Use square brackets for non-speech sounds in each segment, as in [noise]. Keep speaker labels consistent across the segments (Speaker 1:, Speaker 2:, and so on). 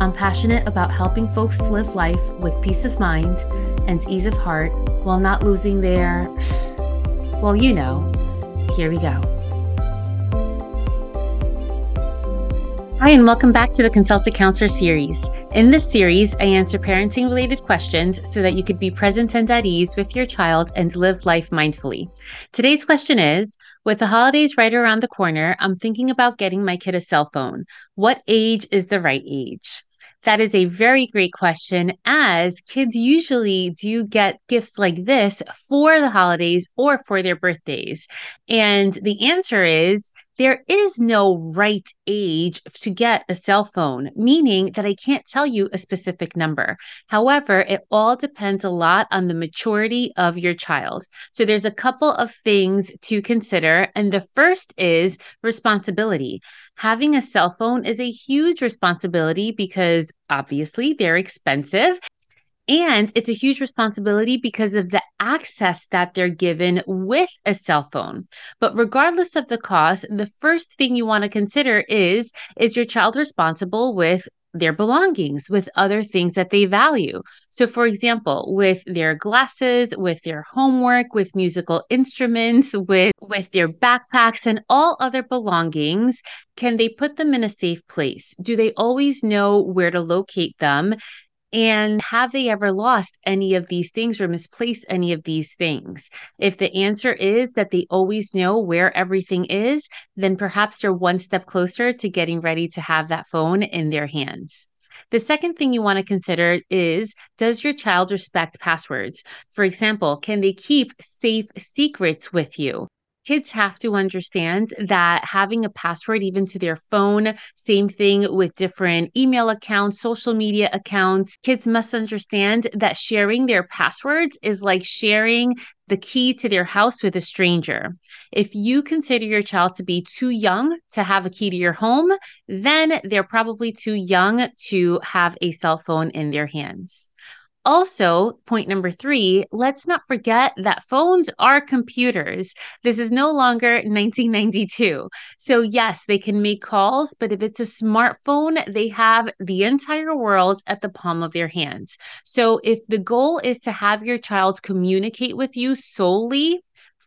Speaker 1: I'm passionate about helping folks live life with peace of mind and ease of heart while not losing their, well, you know. Here we go. Hi, and welcome back to the Consult a Counselor series. In this series, I answer parenting related questions so that you could be present and at ease with your child and live life mindfully. Today's question is With the holidays right around the corner, I'm thinking about getting my kid a cell phone. What age is the right age? That is a very great question, as kids usually do get gifts like this for the holidays or for their birthdays. And the answer is there is no right age to get a cell phone, meaning that I can't tell you a specific number. However, it all depends a lot on the maturity of your child. So there's a couple of things to consider. And the first is responsibility. Having a cell phone is a huge responsibility because obviously they're expensive and it's a huge responsibility because of the access that they're given with a cell phone. But regardless of the cost, the first thing you want to consider is is your child responsible with their belongings with other things that they value. So for example, with their glasses, with their homework, with musical instruments, with with their backpacks and all other belongings, can they put them in a safe place? Do they always know where to locate them? And have they ever lost any of these things or misplaced any of these things? If the answer is that they always know where everything is, then perhaps they're one step closer to getting ready to have that phone in their hands. The second thing you want to consider is Does your child respect passwords? For example, can they keep safe secrets with you? Kids have to understand that having a password even to their phone same thing with different email accounts social media accounts. Kids must understand that sharing their passwords is like sharing the key to their house with a stranger. If you consider your child to be too young to have a key to your home then they're probably too young to have a cell phone in their hands also, point number three, let's not forget that phones are computers. This is no longer 1992. So, yes, they can make calls, but if it's a smartphone, they have the entire world at the palm of their hands. So, if the goal is to have your child communicate with you solely,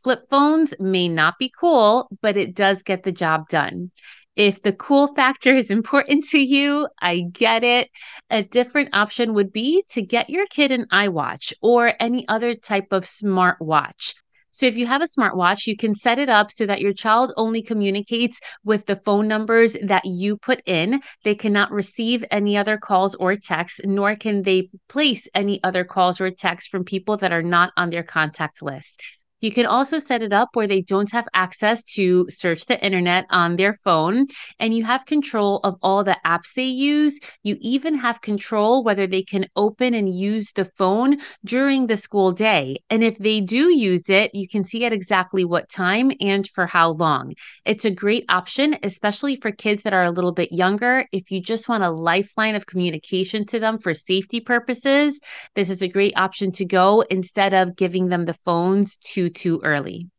Speaker 1: flip phones may not be cool, but it does get the job done. If the cool factor is important to you, I get it. A different option would be to get your kid an iWatch or any other type of smart watch. So if you have a smartwatch, you can set it up so that your child only communicates with the phone numbers that you put in. They cannot receive any other calls or texts, nor can they place any other calls or texts from people that are not on their contact list. You can also set it up where they don't have access to search the internet on their phone, and you have control of all the apps they use. You even have control whether they can open and use the phone during the school day. And if they do use it, you can see at exactly what time and for how long. It's a great option, especially for kids that are a little bit younger. If you just want a lifeline of communication to them for safety purposes, this is a great option to go instead of giving them the phones to too early.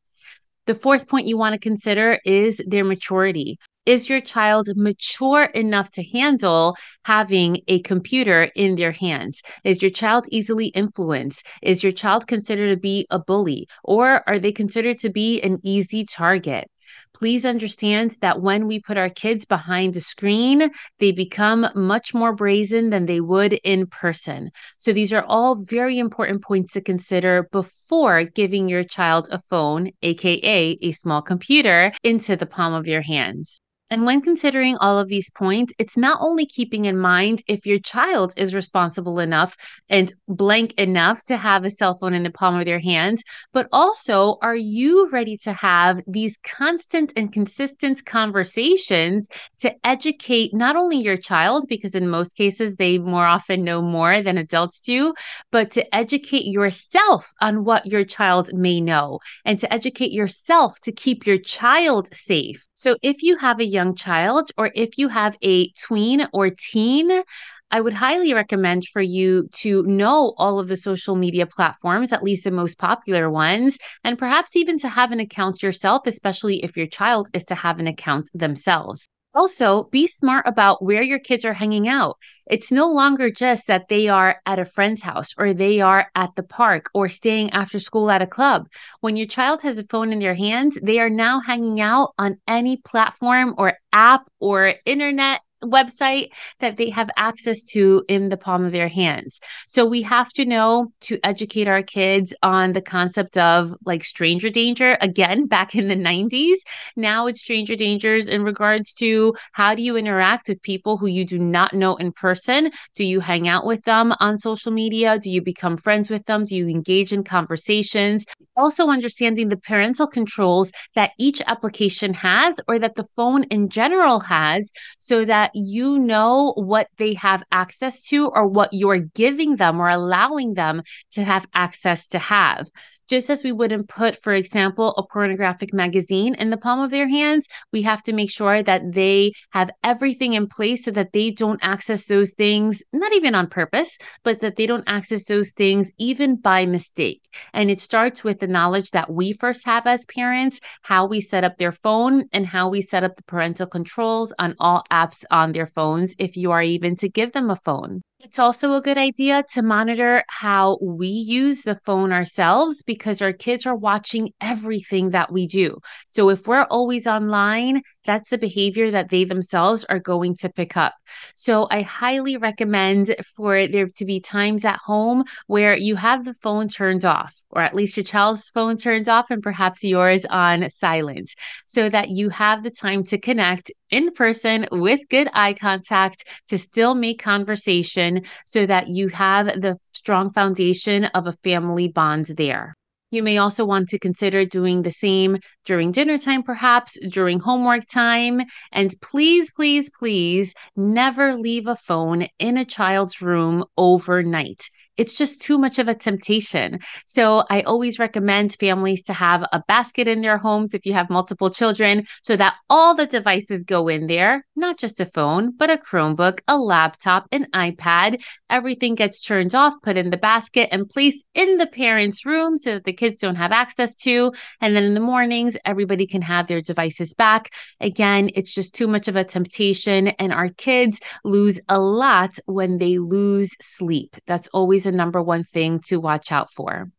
Speaker 1: The fourth point you want to consider is their maturity. Is your child mature enough to handle having a computer in their hands? Is your child easily influenced? Is your child considered to be a bully? Or are they considered to be an easy target? Please understand that when we put our kids behind a screen, they become much more brazen than they would in person. So, these are all very important points to consider before giving your child a phone, AKA a small computer, into the palm of your hands. And when considering all of these points, it's not only keeping in mind if your child is responsible enough and blank enough to have a cell phone in the palm of their hands, but also are you ready to have these constant and consistent conversations to educate not only your child, because in most cases they more often know more than adults do, but to educate yourself on what your child may know and to educate yourself to keep your child safe. So if you have a young child or if you have a tween or teen, I would highly recommend for you to know all of the social media platforms, at least the most popular ones, and perhaps even to have an account yourself, especially if your child is to have an account themselves. Also, be smart about where your kids are hanging out. It's no longer just that they are at a friend's house or they are at the park or staying after school at a club. When your child has a phone in their hands, they are now hanging out on any platform or app or internet website that they have access to in the palm of their hands. So we have to know to educate our kids on the concept of like stranger danger. Again, back in the 90s, now it's stranger dangers in regards to how do you interact with people who you do not know in person? Do you hang out with them on social media? Do you become friends with them? Do you engage in conversations? Also, understanding the parental controls that each application has or that the phone in general has so that you know what they have access to or what you're giving them or allowing them to have access to have just as we wouldn't put, for example, a pornographic magazine in the palm of their hands, we have to make sure that they have everything in place so that they don't access those things, not even on purpose, but that they don't access those things even by mistake. And it starts with the knowledge that we first have as parents, how we set up their phone and how we set up the parental controls on all apps on their phones, if you are even to give them a phone. It's also a good idea to monitor how we use the phone ourselves because our kids are watching everything that we do. So if we're always online, that's the behavior that they themselves are going to pick up. So I highly recommend for there to be times at home where you have the phone turned off, or at least your child's phone turned off and perhaps yours on silent, so that you have the time to connect in person with good eye contact to still make conversation so that you have the strong foundation of a family bond there. You may also want to consider doing the same during dinner time, perhaps during homework time. And please, please, please never leave a phone in a child's room overnight it's just too much of a temptation. So I always recommend families to have a basket in their homes if you have multiple children so that all the devices go in there, not just a phone, but a Chromebook, a laptop, an iPad. Everything gets turned off, put in the basket and placed in the parents' room so that the kids don't have access to. And then in the mornings, everybody can have their devices back. Again, it's just too much of a temptation and our kids lose a lot when they lose sleep. That's always a number one thing to watch out for.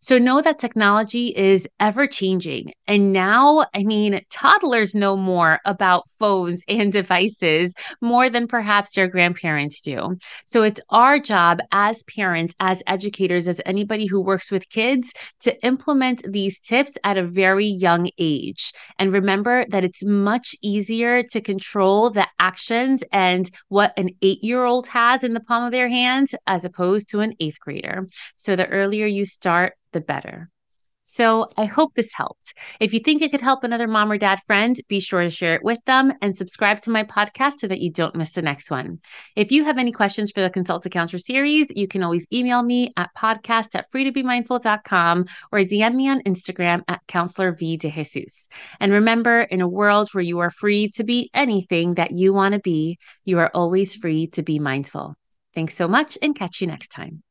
Speaker 1: So know that technology is ever changing. And now, I mean, toddlers know more about phones [laughs] and devices more than perhaps their grandparents do. So it's our job as parents, as educators, as anybody who works with kids to implement these tips at a very young age. And remember that it's much easier to control the actions and what an eight year old has in the palm of their hands as opposed to an eighth grader. So the earlier you start, the better. So I hope this helped. If you think it could help another mom or dad friend, be sure to share it with them and subscribe to my podcast so that you don't miss the next one. If you have any questions for the Consult a Counselor series, you can always email me at podcast at freetobemindful.com or DM me on Instagram at counselor V de Jesus. And remember, in a world where you are free to be anything that you want to be, you are always free to be mindful. Thanks so much and catch you next time.